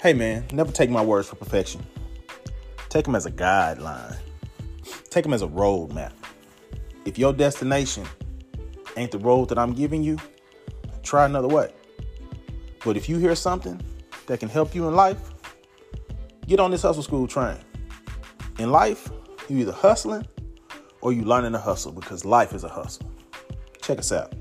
Hey man, never take my words for perfection. Take them as a guideline. Take them as a roadmap. If your destination ain't the road that I'm giving you, try another way. But if you hear something that can help you in life, get on this hustle school train. In life, you either hustling or you learning to hustle because life is a hustle. Check us out.